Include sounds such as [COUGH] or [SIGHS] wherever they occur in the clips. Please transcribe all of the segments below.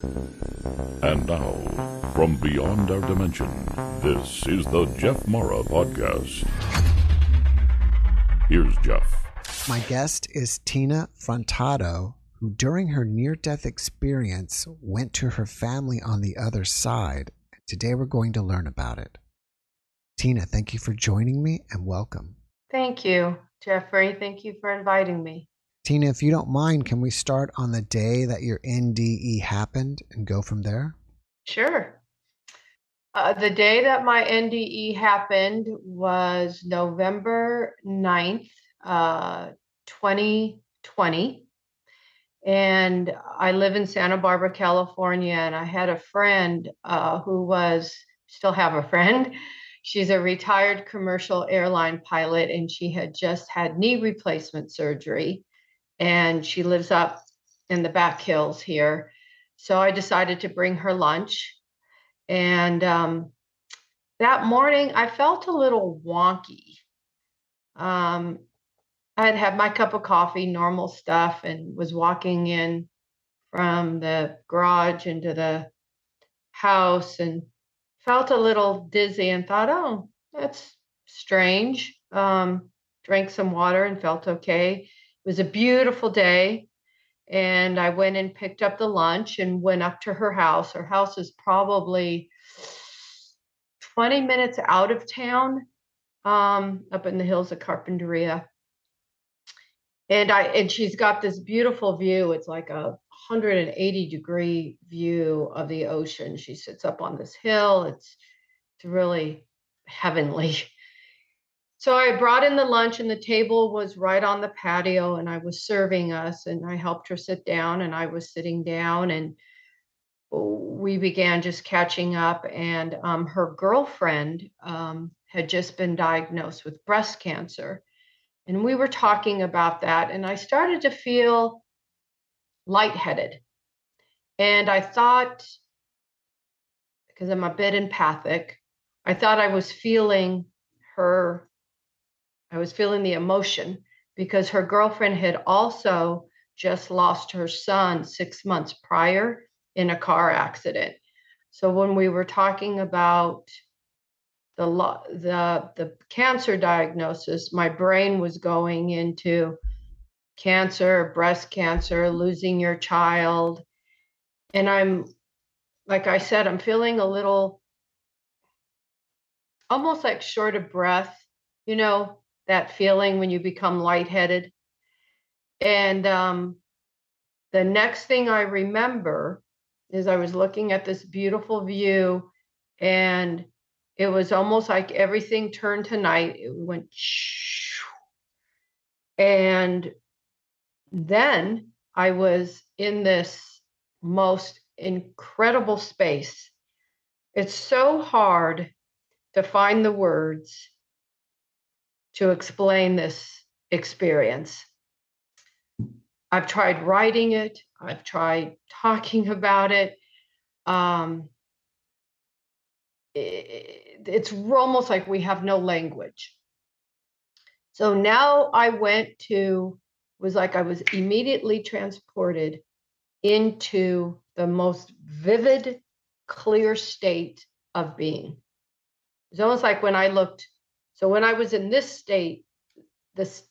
And now, from beyond our dimension, this is the Jeff Mara Podcast. Here's Jeff. My guest is Tina Frontado, who during her near death experience went to her family on the other side. Today we're going to learn about it. Tina, thank you for joining me and welcome. Thank you, Jeffrey. Thank you for inviting me. Tina, if you don't mind, can we start on the day that your NDE happened and go from there? Sure. Uh, the day that my NDE happened was November 9th, uh, 2020. And I live in Santa Barbara, California. And I had a friend uh, who was, still have a [LAUGHS] friend. She's a retired commercial airline pilot, and she had just had knee replacement surgery. And she lives up in the back hills here. So I decided to bring her lunch. And um, that morning, I felt a little wonky. Um, I had had my cup of coffee, normal stuff, and was walking in from the garage into the house and felt a little dizzy and thought, oh, that's strange. Um, drank some water and felt okay. It was a beautiful day. And I went and picked up the lunch and went up to her house. Her house is probably 20 minutes out of town, um, up in the hills of Carpinteria and I and she's got this beautiful view. It's like a 180 degree view of the ocean. She sits up on this hill. It's it's really heavenly. [LAUGHS] So I brought in the lunch and the table was right on the patio and I was serving us and I helped her sit down and I was sitting down and we began just catching up and um, her girlfriend um, had just been diagnosed with breast cancer and we were talking about that, and I started to feel lightheaded. And I thought, because I'm a bit empathic, I thought I was feeling her, I was feeling the emotion because her girlfriend had also just lost her son six months prior in a car accident. So when we were talking about the the the cancer diagnosis, my brain was going into cancer, breast cancer, losing your child. And I'm like I said, I'm feeling a little almost like short of breath, you know, that feeling when you become lightheaded. And um, the next thing I remember is I was looking at this beautiful view and it was almost like everything turned to night. It went, and then I was in this most incredible space. It's so hard to find the words to explain this experience. I've tried writing it, I've tried talking about it. Um, it's almost like we have no language. So now I went to, was like I was immediately transported into the most vivid, clear state of being. It's almost like when I looked, so when I was in this state, this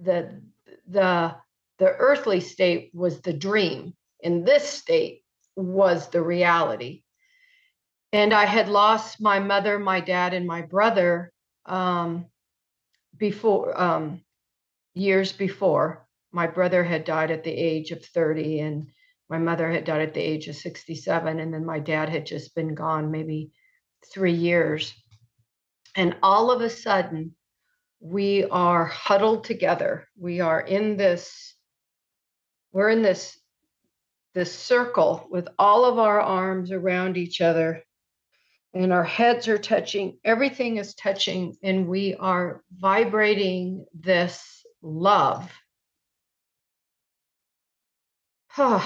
the the the earthly state was the dream. In this state was the reality and I had lost my mother, my dad, and my brother um, before um, years before. My brother had died at the age of 30, and my mother had died at the age of 67, and then my dad had just been gone maybe three years. And all of a sudden, we are huddled together. We are in this, we're in this this circle with all of our arms around each other and our heads are touching. Everything is touching, and we are vibrating this love. [SIGHS]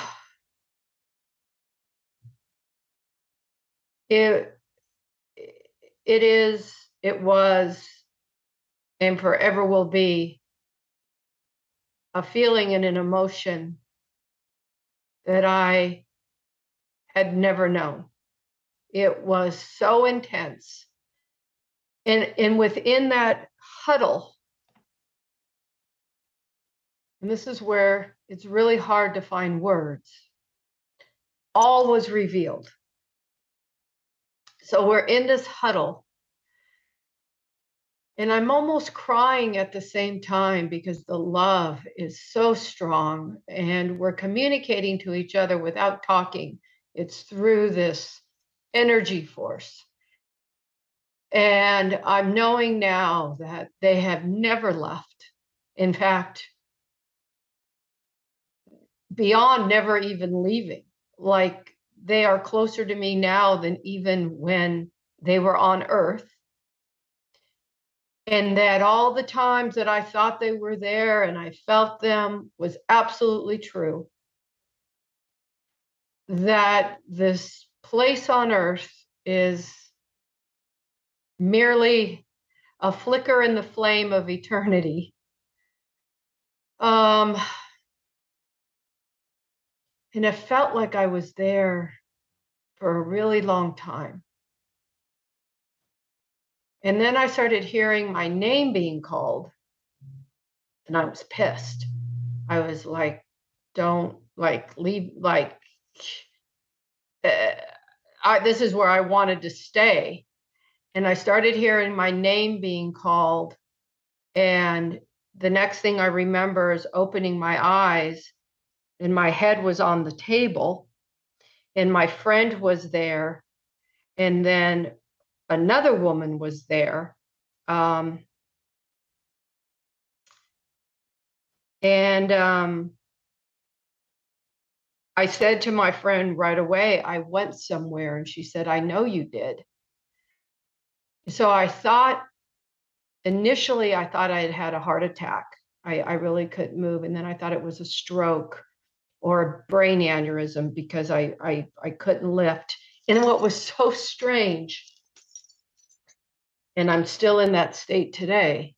it it is it was and forever will be a feeling and an emotion that I had never known. It was so intense. And, and within that huddle, and this is where it's really hard to find words, all was revealed. So we're in this huddle. And I'm almost crying at the same time because the love is so strong and we're communicating to each other without talking. It's through this energy force. And I'm knowing now that they have never left. In fact, beyond never even leaving, like they are closer to me now than even when they were on earth. And that all the times that I thought they were there and I felt them was absolutely true. That this place on earth is merely a flicker in the flame of eternity. Um, and it felt like I was there for a really long time. And then I started hearing my name being called, and I was pissed. I was like, don't like leave, like, uh, I, this is where I wanted to stay. And I started hearing my name being called. And the next thing I remember is opening my eyes and my head was on the table and my friend was there and then another woman was there um, and um, i said to my friend right away i went somewhere and she said i know you did so i thought initially i thought i had had a heart attack I, I really couldn't move and then i thought it was a stroke or a brain aneurysm because I, I, I couldn't lift. And what was so strange, and I'm still in that state today,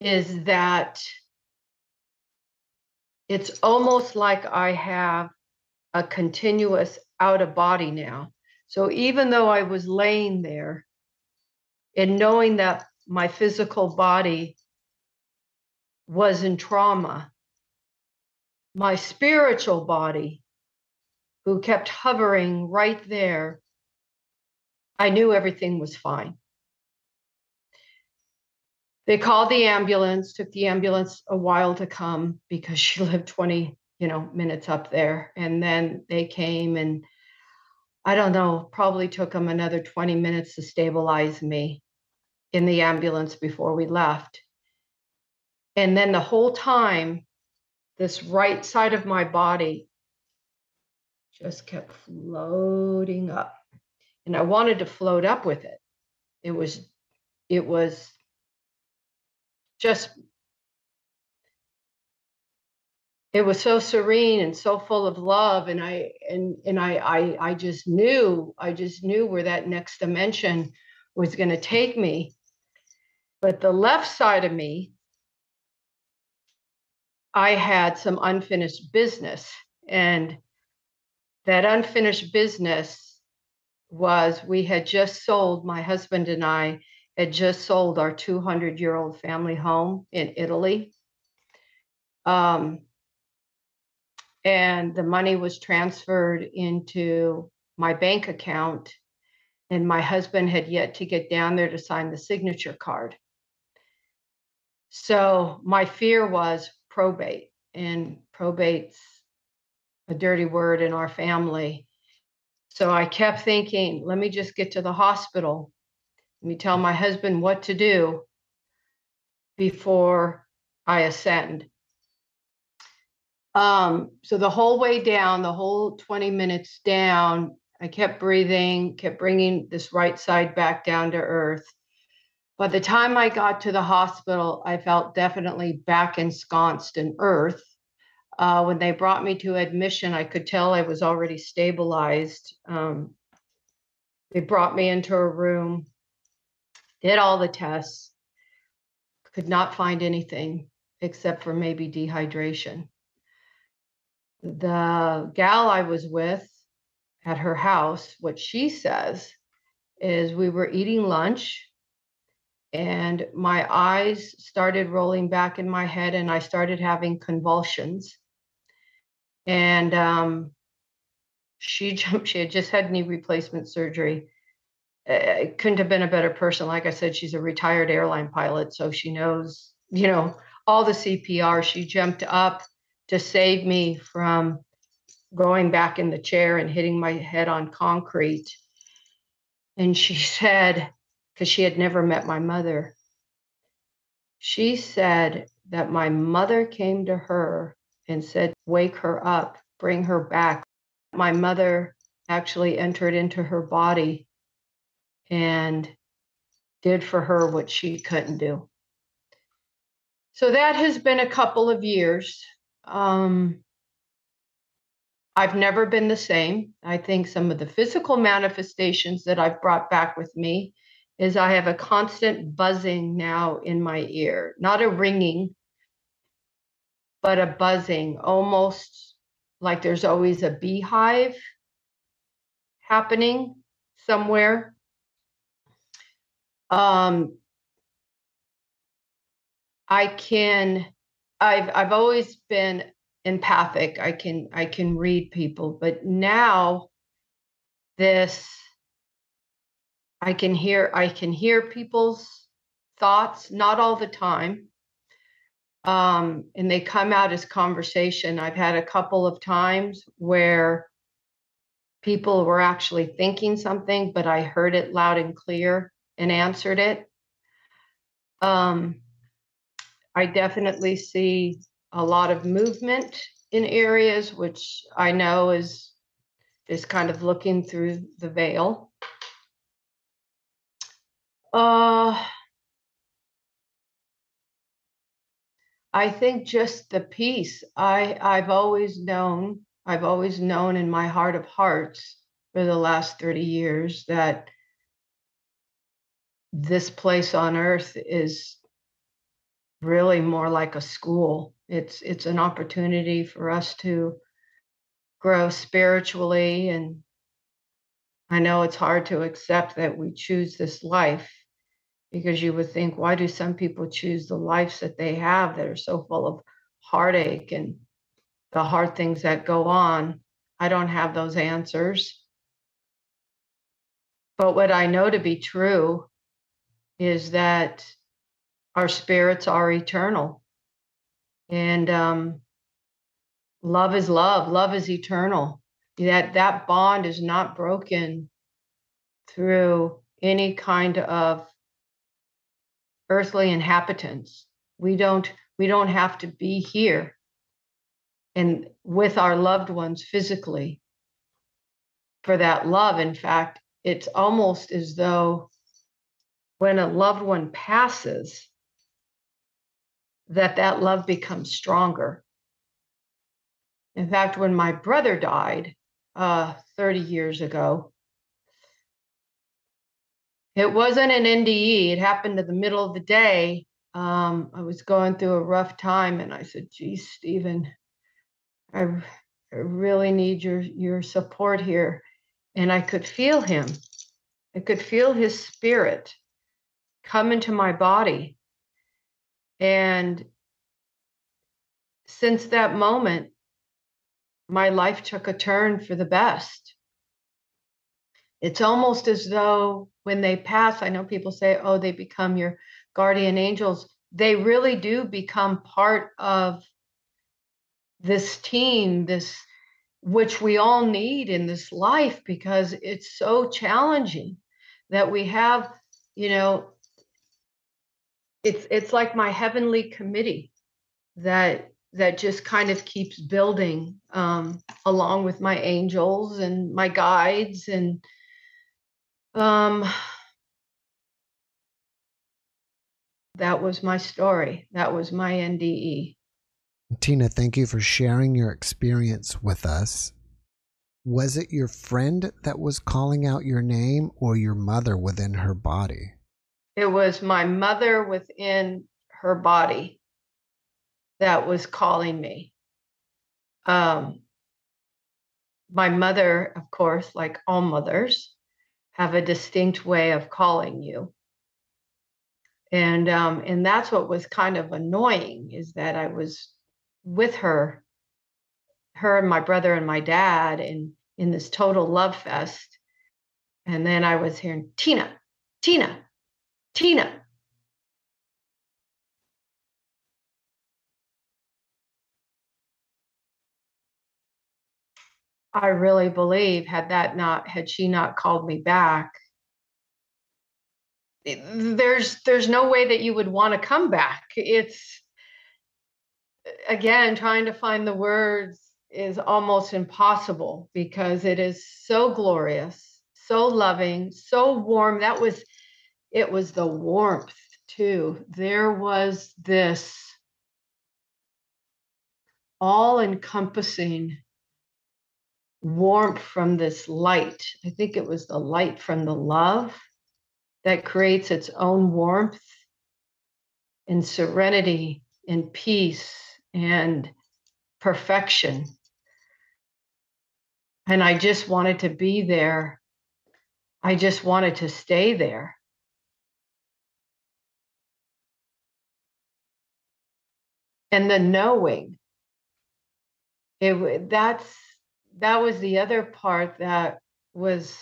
is that it's almost like I have a continuous out of body now. So even though I was laying there and knowing that my physical body was in trauma, my spiritual body, who kept hovering right there, I knew everything was fine. They called the ambulance, took the ambulance a while to come because she [LAUGHS] lived 20, you know, minutes up there. And then they came and I don't know, probably took them another 20 minutes to stabilize me in the ambulance before we left. And then the whole time this right side of my body just kept floating up and i wanted to float up with it it was it was just it was so serene and so full of love and i and and i i, I just knew i just knew where that next dimension was going to take me but the left side of me I had some unfinished business. And that unfinished business was we had just sold, my husband and I had just sold our 200 year old family home in Italy. Um, and the money was transferred into my bank account. And my husband had yet to get down there to sign the signature card. So my fear was probate, and probate's a dirty word in our family. So I kept thinking, let me just get to the hospital. Let me tell my husband what to do before I ascend. Um, so the whole way down, the whole 20 minutes down, I kept breathing, kept bringing this right side back down to earth. By the time I got to the hospital, I felt definitely back ensconced in earth. Uh, when they brought me to admission, I could tell I was already stabilized. Um, they brought me into a room, did all the tests, could not find anything except for maybe dehydration. The gal I was with at her house, what she says is we were eating lunch and my eyes started rolling back in my head and I started having convulsions. And um, she [LAUGHS] jumped, she had just had knee replacement surgery. It couldn't have been a better person. Like I said, she's a retired airline pilot, so she knows, you know, all the CPR. She jumped up to save me from going back in the chair and hitting my head on concrete. And she [LAUGHS] said, because she had never met my mother, she said that my mother came to her and said, Wake her up, bring her back. My mother actually entered into her body and did for her what she couldn't do. So that has been a couple of years. Um, I've never been the same. I think some of the physical manifestations that I've brought back with me is I have a constant buzzing now in my ear, not a ringing, but a buzzing, almost like there's always a beehive happening somewhere. Um, I can, I've I've always been empathic. I can I can read people, but now this I can hear I can hear people's thoughts, not all the time. Um, and they come out as conversation. I've had a couple of times where people were actually thinking something, but I heard it loud and clear and answered it. Um, I definitely see a lot of movement in areas which I know is is kind of looking through the veil. Uh, I think just the peace. I I've always known, I've always known in my heart of hearts for the last 30 years that this place on earth is really more like a school. It's it's an opportunity for us to grow spiritually and I know it's hard to accept that we choose this life because you would think why do some people choose the lives that they have that are so full of heartache and the hard things that go on. I don't have those answers. But what I know to be true is that our spirits are eternal. And um, love is love, love is eternal. That that bond is not broken through any kind of earthly inhabitants. We don't we don't have to be here and with our loved ones physically for that love. In fact, it's almost as though when a loved one passes, that that love becomes stronger. In fact, when my brother died uh, 30 years ago, it wasn't an NDE. It happened in the middle of the day. Um, I was going through a rough time, and I said, "Geez, Stephen, I, I really need your your support here." And I could feel him. I could feel his spirit come into my body and since that moment, my life took a turn for the best. It's almost as though when they pass, I know people say, oh, they become your guardian angels. They really do become part of this team, this which we all need in this life because it's so challenging that we have, you know, it's it's like my heavenly committee that that just kind of keeps building um, along with my angels and my guides and um, that was my story. That was my nde tina thank you for sharing your experience with us. Was it your friend that was calling out your name or your mother within her body it was my mother within her body that was calling me. Um, my mother, of course, like all mothers, have a distinct way of calling you. And um, and that's what was kind of annoying is that I was with her, her and my brother and my dad in in this total love fest. And then I was hearing Tina, Tina, Tina, I really believe had that not had she not called me back eh, there's there's no way that you would want to come back. It's again trying to find the words is almost impossible because it is so glorious so loving so warm. That was it was the warmth too there was this all encompassing warmth from this light. I think it was the light from the love that creates its own warmth and serenity and peace and perfection. And I just wanted to be there. I just wanted to stay there. And the knowing, it that's that was the other part that was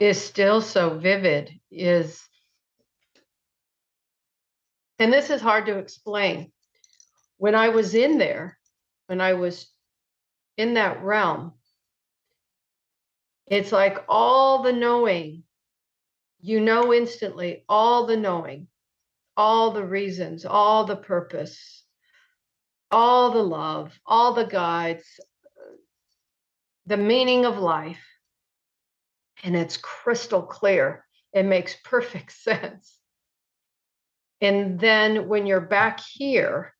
is still so vivid is and this is hard to explain. When i was in there when i was in that realm it's like all the knowing you know instantly all the knowing all the reasons all the purpose all the love all the guides the meaning of life, and it's crystal clear. It makes perfect [LAUGHS] sense. And then when you're back here,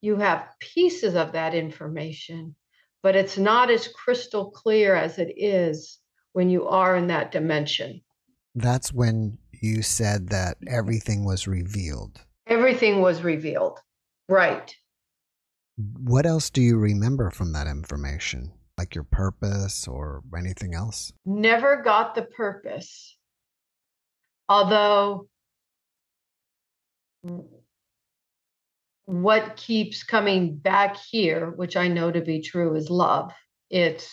you have pieces of that information, but it's not as crystal clear as it is when you are in that dimension. That's when you said that everything was revealed. Everything was revealed. Right. What else do you remember from that information? Like your purpose or anything else? Never got the purpose. Although what keeps coming back here, which I know to be true, is love. It's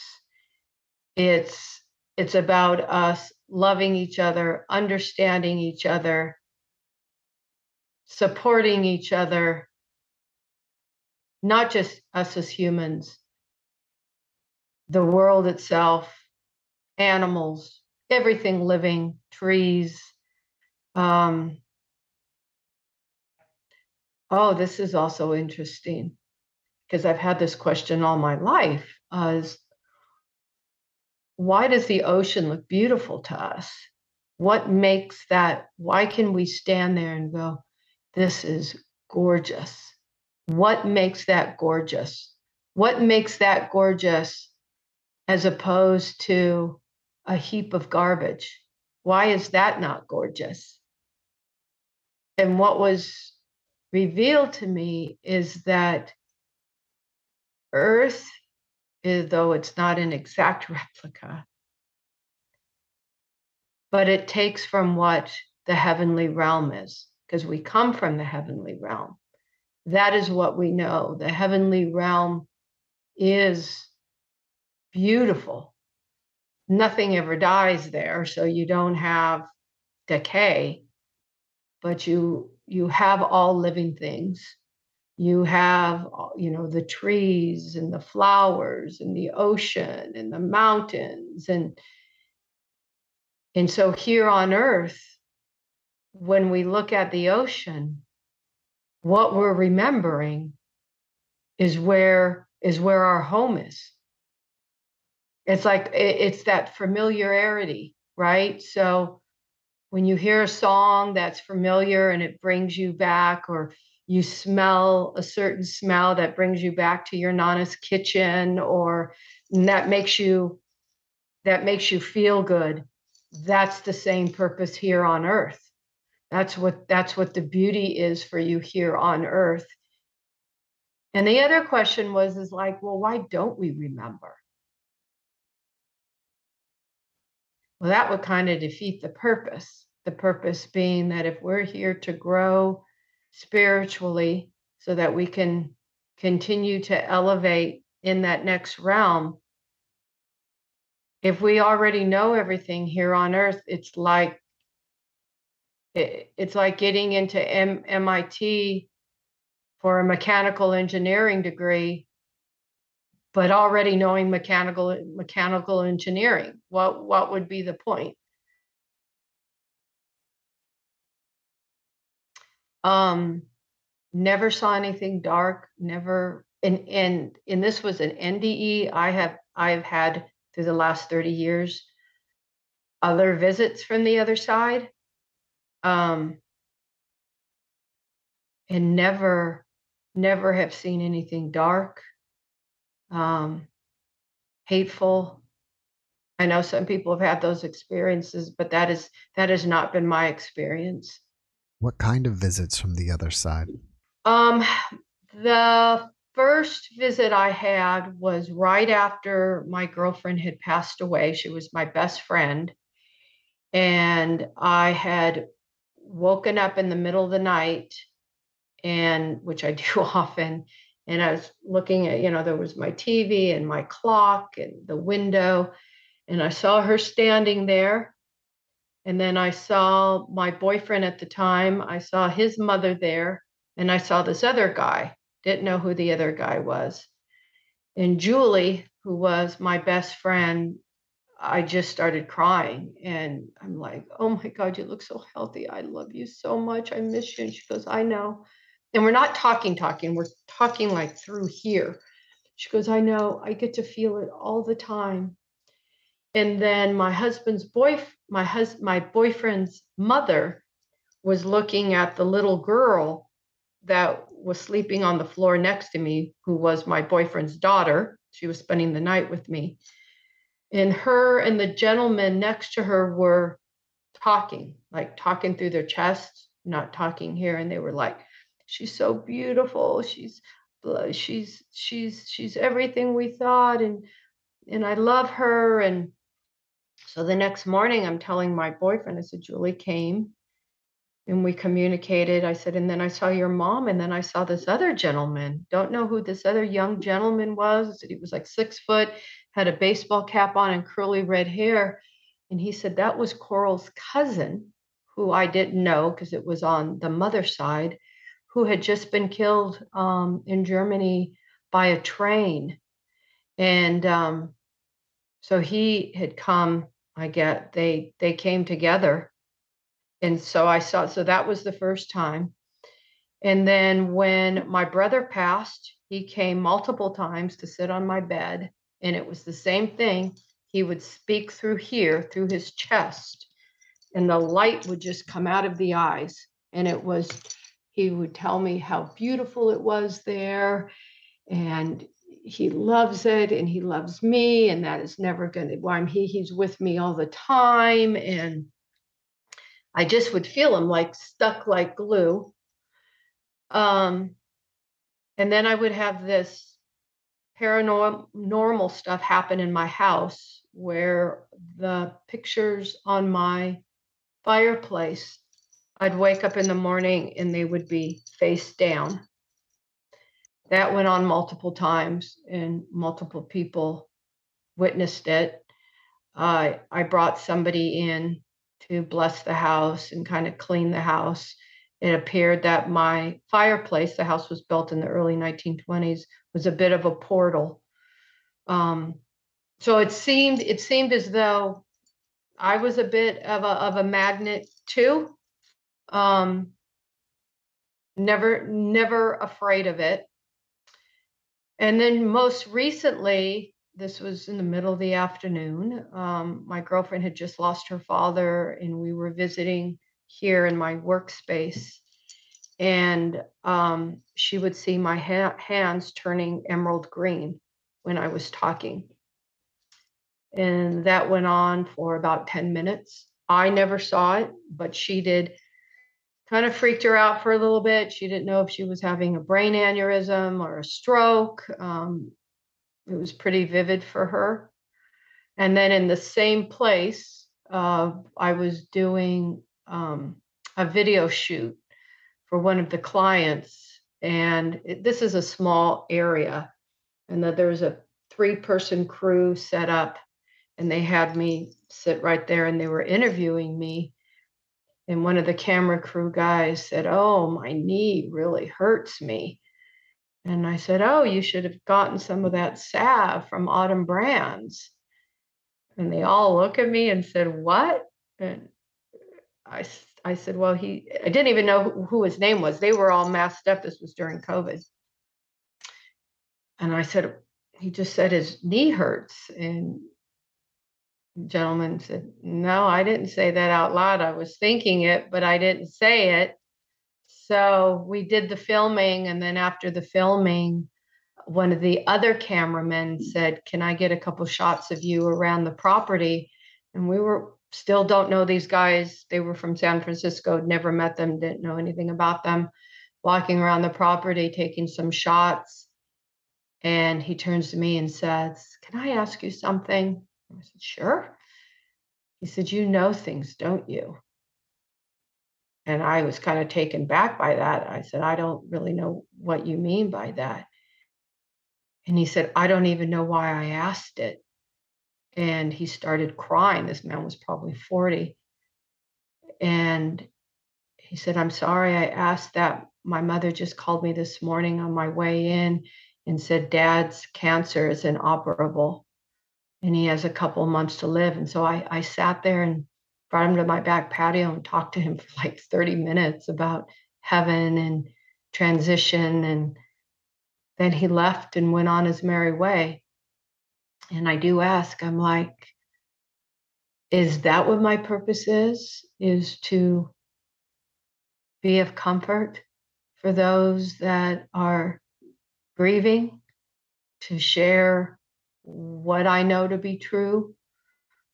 it's it's about us loving each other, understanding each other, supporting each other, not just us as humans, the world itself, animals, everything living, trees. Um, oh, this is also interesting because I've had this question all my life uh, why does the ocean look beautiful to us? What makes that? Why can we stand there and go, this is gorgeous? What makes that gorgeous? What makes that gorgeous as opposed to a heap of garbage? Why is that not gorgeous? And what was revealed to me is that Earth, Eh, though it's not an exact [LAUGHS] replica, but it takes from what the heavenly realm is, because we come from the heavenly realm that is what we know. The heavenly realm is beautiful. Nothing ever dies there, so you don't have decay, but you you have all living things. You have you know the trees and the flowers and the ocean and the mountains and and so here on earth when we look at the ocean what we're remembering is where is where our home is. It's like it's that familiarity right? So when you hear a song that's familiar and it brings you back or you smell a certain smell that brings you back to your nana's kitchen or that makes you that makes you feel good that's the same purpose here on earth. That's what that's what the beauty is for you here on earth. And the other question was is like well why don't we remember? Well that would kind of defeat the purpose. The purpose being that if we're here to grow spiritually so that we can continue to elevate in that next realm. If we already know everything here on earth it's like it, it's like getting into M- MIT for a mechanical engineering degree but already knowing mechanical mechanical engineering. What what would be the point um never saw anything dark never and and and this was an NDE I have I've had through the last 30 years. Other visits from the other side um and never never have seen anything dark um hateful. I know some people have had those experiences but that is that has not been my experience what kind of visits from the other side? Um the first visit i had was right after my girlfriend had passed away. She was my best friend. And i had woken up in the middle of the night and which I [LAUGHS] do often and I was looking at you know there was my TV and my clock and the window and I saw her standing there and then I saw my boyfriend at the time I saw his mother there and I saw this other guy didn't know who the other guy was and Julie who was my best friend I just started crying and I'm like, oh my God, you look so healthy. I love you so much. I miss you. And she goes, I know. And we're not talking, talking, we're talking like through here. She goes, I know. I get to feel it all the time. And then my husband's boy, my husband, my boyfriend's mother was looking at the little girl that was sleeping on the floor next to me, who was my boyfriend's daughter. She was spending the night with me and her and the gentleman next to her were talking, like talking through their chests, not talking here. And they were like, "She's so beautiful. She's she's she's she's everything we thought, and and I love her." And so the next morning, I'm telling my boyfriend, I said, "Julie came." And we communicated. I said, and then I saw your mom, and then I saw this other gentleman. Don't know who this other young gentleman was. He was like six foot had a baseball cap on and curly red hair. And he said that was Coral's cousin, who I didn't know because it was on the mother side, who had just been killed um, in Germany by a train. And um, so he had come, I get, they they came together. And so I saw, so that was the first time. And then when my brother passed, he came multiple times to sit on my bed and it was the same thing. He would speak through here, through his chest, and the light would just come out of the eyes. And it was, he would tell me how beautiful it was there. And he loves it and he loves me. And that is never going to, why I'm he, he's with me all the time. And I just would feel him like stuck like glue. Um, and then I would have this paranormal stuff happen in my house where the pictures on my fireplace, I'd wake up in the morning and they would be face down. That went on multiple times and multiple people witnessed it. Uh, I brought somebody in to bless the house and kind of clean the house. It appeared that my fireplace, the house was built in the early 1920s, was a bit of a portal. Um, so it seemed it seemed as though I was a bit of a of a magnet too. Um, never never afraid of it. And then most recently, this was in the middle of the afternoon. Um, my girlfriend had just lost her father, and we were visiting here in my workspace. And um, she would see my ha- hands turning emerald green when I was talking. And that went on for about 10 minutes. I never saw it, but she did. Kind of freaked her out for a little bit. She didn't know if she was having a brain aneurysm or a stroke. Um, it was pretty vivid for her. And then in the same place, uh, I was doing um, a video shoot for one of the clients. And it, this is a small area, and that there was a three person crew set up, and they had me sit right there and they were interviewing me. And one of the camera crew guys said, Oh, my knee really hurts me. And I said, Oh, you should have gotten some of that salve from Autumn Brands. And they all look at me and said, What? And I, I said, Well, he, I didn't even know who, who his name was. They were all masked up. This was during COVID. And I said, He just said his knee hurts. And gentleman said, No, I didn't say that out loud. I was thinking it, but I didn't say it. So we did the filming, and then after the filming, one of the other cameramen said, Can I get a couple shots of you around the property? And we were still don't know these guys. They were from San Francisco, never met them, didn't know anything about them. Walking around the property, taking some shots. And he turns to me and says, Can I ask you something? I said, Sure. He said, You know things, don't you? And I was kind of taken back by that. I said, I don't really know what you mean by that. And he said, I don't even know why I asked it. And he started crying. This man was probably 40. And he said, I'm sorry I asked that. My mother just called me this morning on my way in and said, Dad's cancer is inoperable and he has a couple months to live. And so I, I sat there and brought him to my back patio and talked to him [LAUGHS] for like 30 minutes about heaven and transition. And then he left and went on his merry way. And I do ask, I'm like, is that what my purpose is? Is to be of comfort for those that are grieving, to share what I know to be true.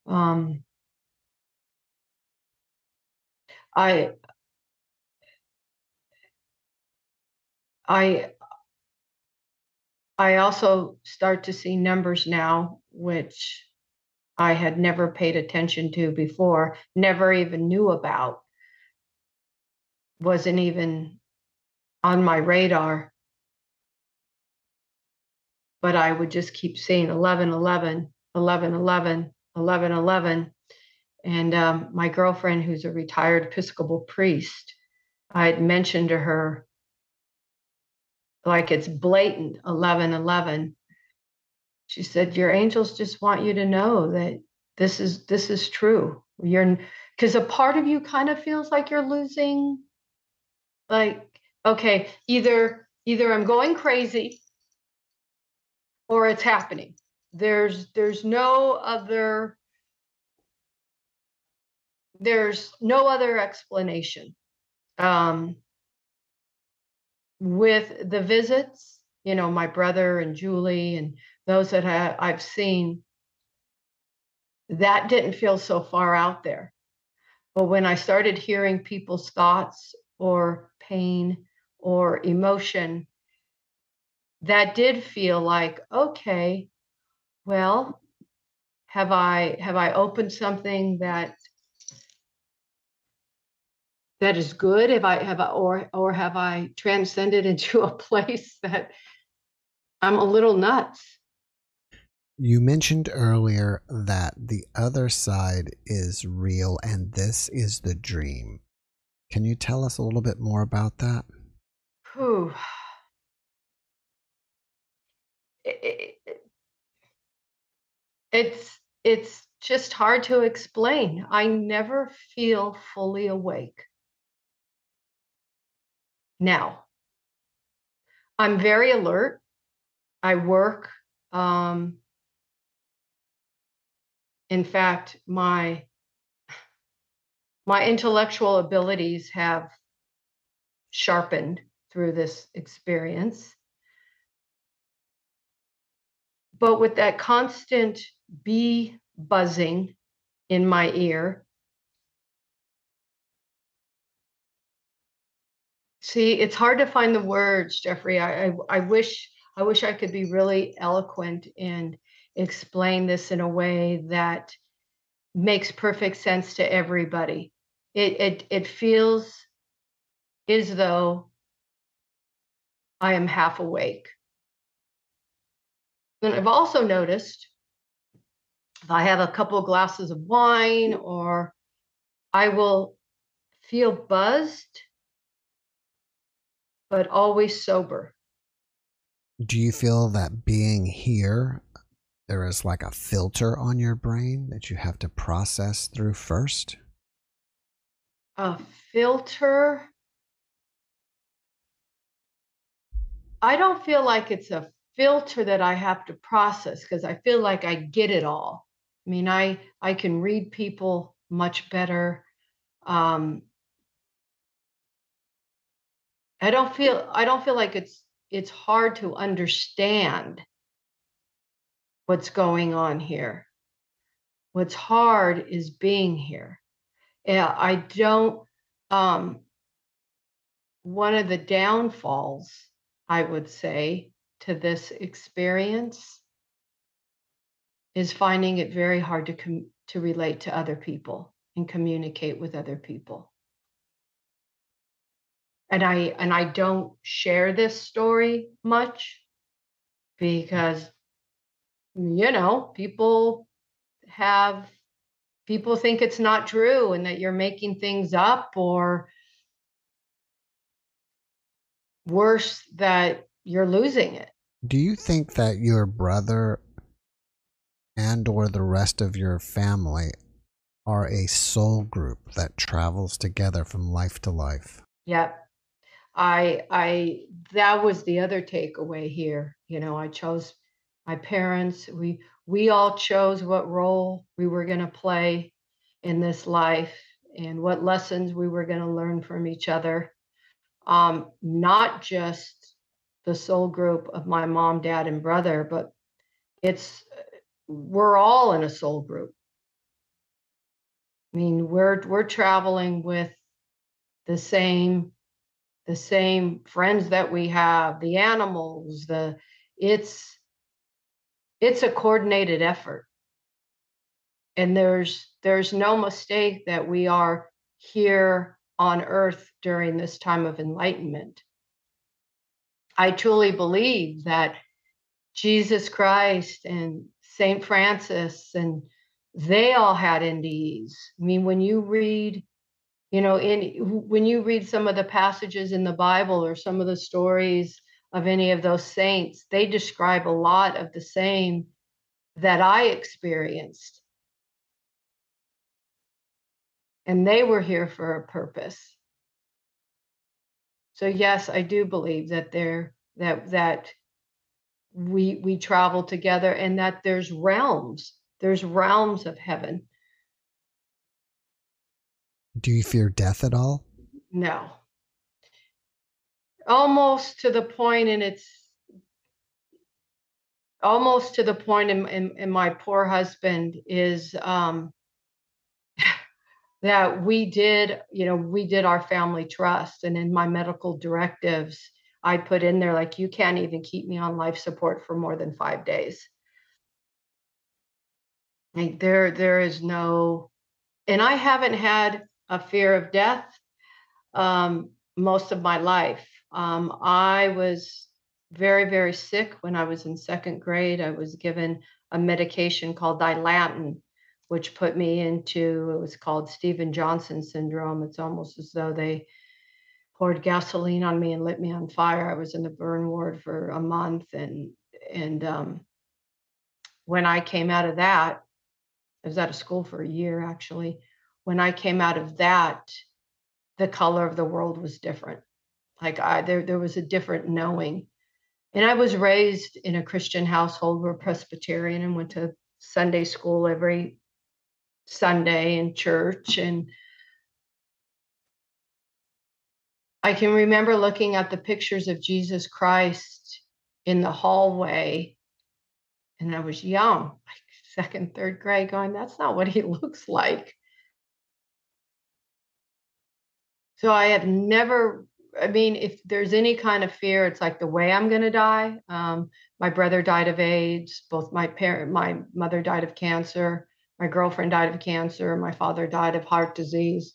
Um, I I I also start to see numbers now, which I had never paid attention to before, never even knew about, wasn't even on my radar. But I would just keep saying 11, 11, 11, 11, 11, 11. And um, my girlfriend, who's a retired Episcopal priest, I had mentioned to her, like it's blatant 11 11. She said, Your angels just want you to know that this is this is true. You're because a part of you kind of feels like you're losing, like, okay, either either I'm going crazy or it's happening. There's there's no other there's no other explanation. Um, with the visits, you know, my brother and Julie and those that I, I've seen, that didn't feel so far out there. But when I started hearing people's thoughts or pain or emotion, that did feel like, okay, well, have I have I opened something that that is good? Have I have I, or or have I transcended into [LAUGHS] a place that I'm a little nuts? You mentioned earlier that the other side is real and this is the dream. Can you tell us a little bit more about that? Whew. It, it, it's it's just hard to explain. I never feel fully awake. Now, I'm very alert. I work. Um, in fact, my my intellectual abilities have sharpened through this experience. But with that constant bee buzzing in my ear, see, it's hard to find the words, Jeffrey. I, I, I wish I wish I could be really eloquent and explain this in a way that makes perfect sense to everybody. It it it feels as though I am half awake. And I've also noticed if I have a couple of glasses of wine or I will feel buzzed, but always sober. Do you feel that being here, there is like a filter on your brain that you have to process through first? A filter? I don't feel like it's a filter that I have to process because I feel like I get it all. I mean, I I can read people much better. Um, I don't feel I don't feel like it's it's hard to understand what's going on here. What's hard is being here. Yeah, I don't um one of the downfalls I would say to this experience is finding it very hard to com- to relate to other people and communicate with other people. And i and i don't share this story much because you know people have people think it's not true and that you're making things up or worse that you're losing it Do you think that your brother and or the rest of your family are a soul group that travels together from life to life? Yep. I I that was the other takeaway here. You know, I chose my parents. We we all chose what role we were going to play in this life and what lessons we were going to learn from each other. Um, not just the soul group of my mom, dad, and brother, but it's we're all in a soul group. I mean, we're we're traveling with the same the same friends that we have, the animals, the it's it's a coordinated effort. And there's there's no mistake that we are here on earth during this time of enlightenment. I truly believe that Jesus Christ and St. Francis and they all had NDEs. I mean, when you read you know in when you read some of the passages in the bible or some of the stories of any of those saints they describe a lot of the same that i experienced and they were here for a purpose so yes i do believe that there that that we we travel together and that there's realms there's realms of heaven Do you fear death at all? No. Almost to the point, and it's almost to the point in, in, in my poor husband is um, that we did, you know, we did our family trust. And in my medical directives, I put in there, like, you can't even keep me on life support for more than five days. Like there, there is no, and I haven't had a fear of death um, most of my life. Um, I was very, very sick when I was in second grade. I was given a medication called Dilantin, which put me into it was called Steven Johnson syndrome. It's almost as though they poured gasoline on me and lit me on fire. I was in the burn ward for a month, and and um, when I came out of that, I was out of school for a year actually when I came out of that, the color of the world was different. Like I there there was a different knowing. And I was raised in a Christian household. We're Presbyterian and went to Sunday school every Sunday in church. And I can remember looking at the pictures of Jesus Christ in the hallway. And I was young, like second, third grade, going, that's not what he [LAUGHS] looks like. So I have never I mean, if there's any kind of fear, it's like the way I'm going to die. Um, my brother died of AIDS. Both my parent, my mother died of cancer. My girlfriend died of cancer. My father died of heart disease.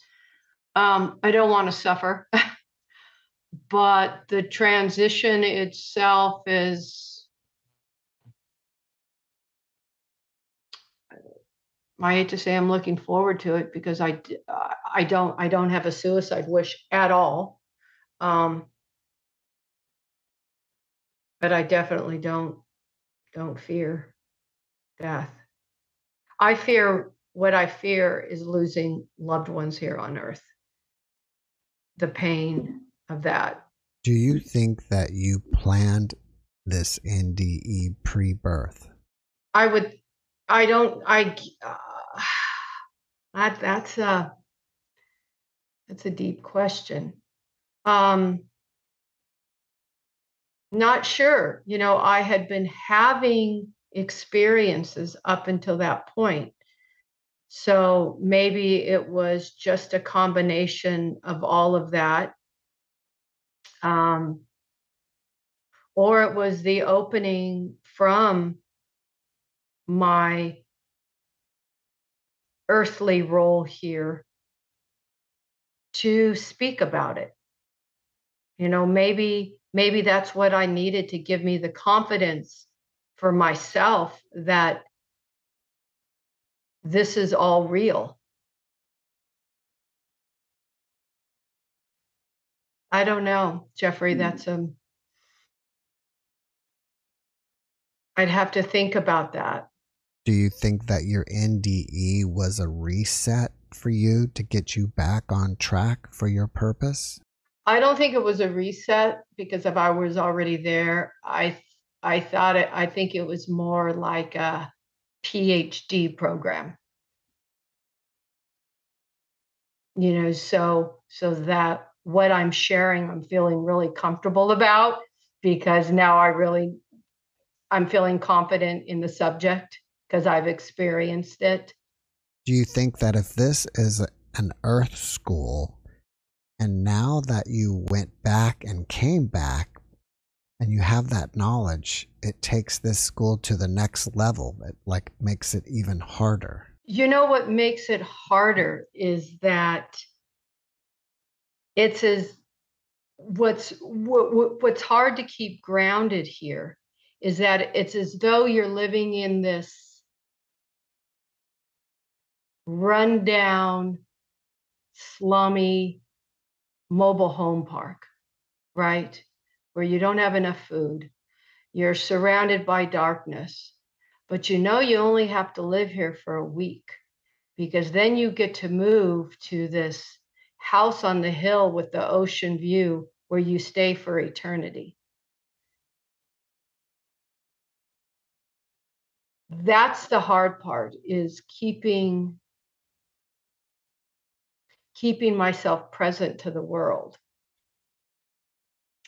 Um, I don't want to suffer, [LAUGHS] but the transition itself is. I hate to say I'm looking forward to it because I, I don't I don't have a suicide wish at all um, but I definitely don't don't fear death. I fear what I fear is losing loved ones here on earth. The pain of that. Do you think that you planned this NDE pre-birth? I would I don't I uh, that that's a that's a deep question. Um, not sure. You know, I had been having experiences up until that point. So maybe it was just a combination of all of that. Um, or it was the opening from my earthly role here to speak about it you know maybe maybe that's what i needed to give me the confidence for myself that this is all real. I don't know jeffrey mm-hmm. that's um i'd have to think about that. Do you think that your nde was a reset for you to get you back on track for your purpose? I don't think it was a reset because if I was already there, I I thought it I think it was more like a PhD program. You know, so so that what I'm sharing I'm feeling really comfortable about because now I really I'm feeling confident in the subject because I've experienced it. Do you think that if this is an earth school and now that you went back and came back and you have that knowledge, it takes this school to the next level. It like makes it even harder. You know what makes it harder is that it's as what's what, what's hard to keep grounded here is that it's as though you're living in this rundown, slummy, mobile home park, right? Where you don't have enough food. You're surrounded by darkness, but you know you only have to live here for a week because then you get to move to this house on the hill with the ocean view where you stay for eternity. That's the hard part is keeping keeping myself present to the world.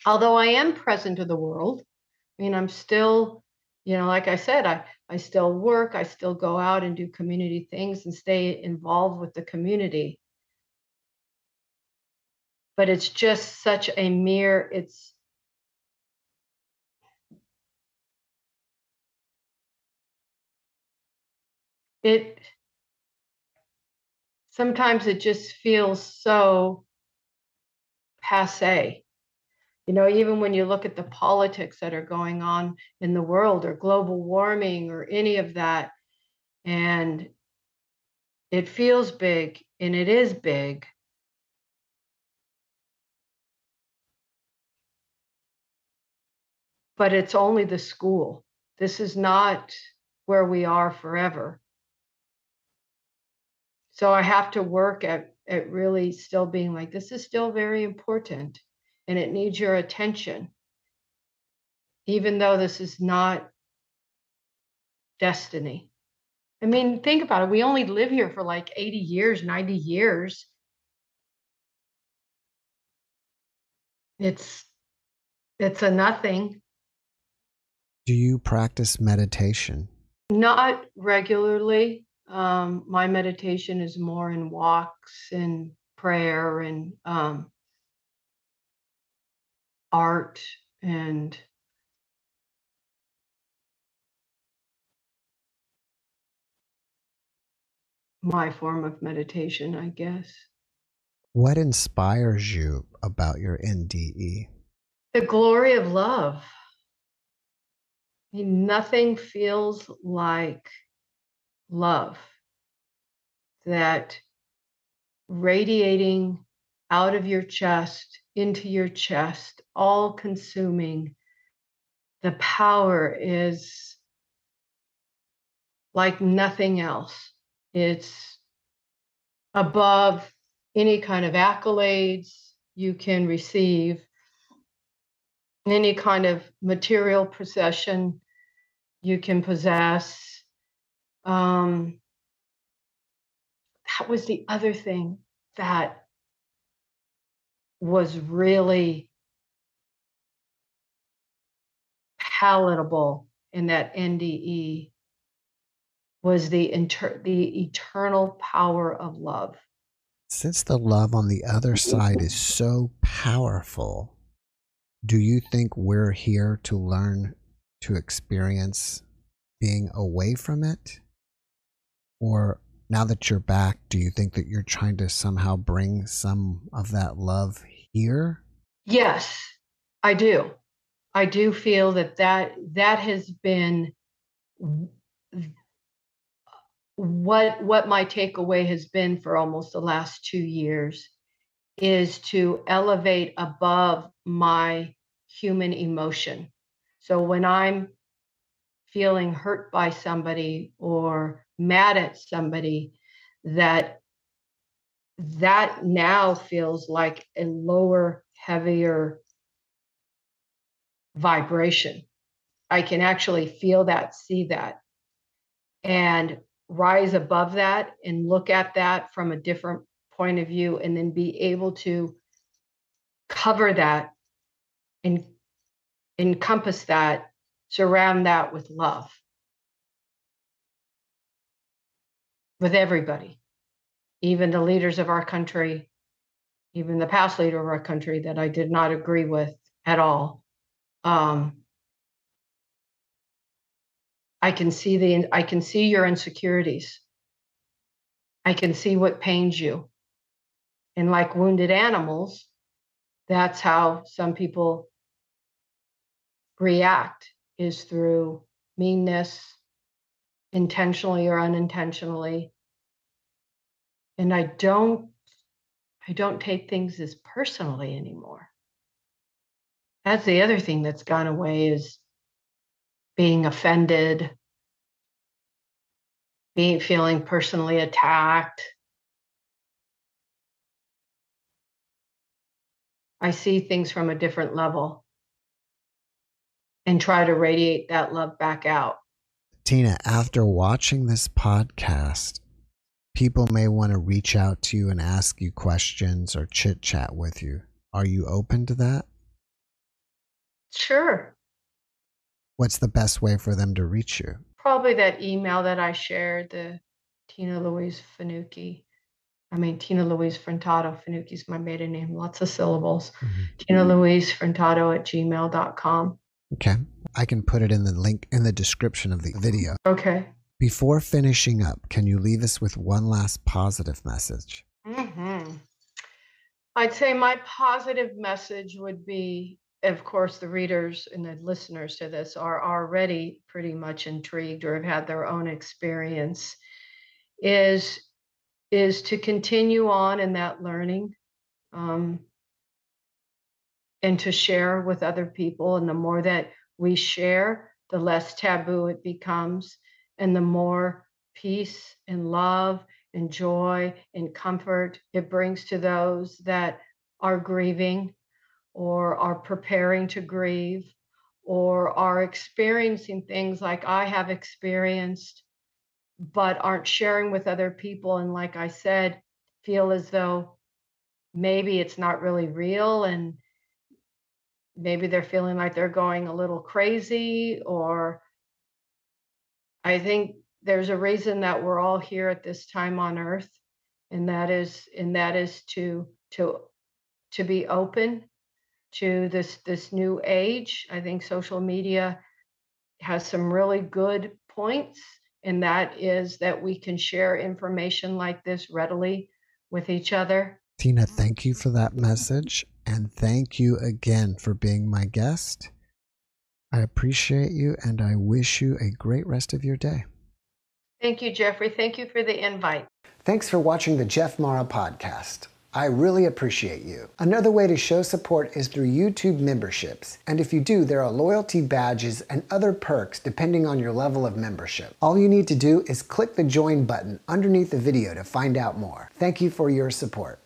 Although I am present to the world, I mean, I'm still, you know, like I said, I, I still work, I still go out and do community things and stay involved with the community. But it's just such a mere, it's, it sometimes it just feels so passe. You know, even when you look at the politics that are going on in the world or global warming or any of that, and it feels big and it is big. But it's only the school. This is not where we are forever so I have to work at at really still being like this is still very important. And it needs your attention. Even though this is not destiny. I mean, think about it. We only live here for like 80 years, 90 years. It's it's a nothing. Do you practice meditation? Not regularly. Um, my meditation is more in walks and prayer and um, art and my form of meditation, I guess. What inspires you about your NDE? The glory of love. I mean, nothing feels like love that radiating out of your chest into your chest, all consuming. The power is like nothing else. It's above any kind of accolades you can receive, any kind of material possession you can possess. Um, that was the other thing that was really palatable in that NDE was the inter- the eternal power of love. Since the love on the other side is so powerful, do you think we're here to learn to experience being away from it? Or now that you're back, do you think that you're trying to somehow bring some of that love here? Yes, I do. I do feel that that, that has been what what my takeaway has been for almost the last two years is to elevate above my human emotion. So when I'm feeling hurt by somebody or mad at somebody, that that now feels like a lower, heavier vibration. I can actually feel that, see that. And rise above that and look at that from a different point of view and then be able to cover that and encompass that surround that with love with everybody even the leaders of our country even the past leader of our country that i did not agree with at all um, I can see the I can see your insecurities. I can see what pains you. And like wounded animals, that's how some people react is through meanness, intentionally or unintentionally. And I don't I don't take things as personally anymore. That's the other thing that's gone away is being offended, being feeling personally attacked. I see things from a different level and try to radiate that love back out. Tina, after watching this podcast, people may want to reach out to you and ask you questions or chit chat with you. Are you open to that? Sure. What's the best way for them to reach you? Probably that email that I shared, the Tina Louise Fanucchi. I mean, Tina Louise Frontato. Fanucchi's my maiden name, lots of syllables. Mm-hmm. Tina Louise Frontato at gmail.com. Okay. I can put it in the link in the description of the video. Okay. Before finishing up, can you leave us with one last positive message? Mm-hmm. I'd say my positive message would be of course, the readers and the listeners to this are already pretty much intrigued or have had their own experience, is is to continue on in that learning um, and to share with other people. And the more that we share, the less taboo it becomes, and the more peace and love and joy and comfort it brings to those that are grieving or are preparing to grieve or are experiencing things like I have experienced, but aren't sharing with other people. And like I said, feel as though maybe it's not really real and maybe they're feeling like they're going a little crazy or I think there's a reason that we're all here at this time on earth and that is and that is to to to be open to this this new age. I think social media has some really good points, and that is that we can share information like this readily with each other. Tina, thank you for that message, and thank you again for being my guest. I appreciate you, and I wish you a great rest of your day. Thank you, Jeffrey. Thank you for the invite. Thanks for watching the Jeff Mara podcast. I really appreciate you. Another way to show support is through YouTube memberships. And if you do, there are loyalty badges and other perks depending on your level of membership. All you need to do is click the join button underneath the video to find out more. Thank you for your support.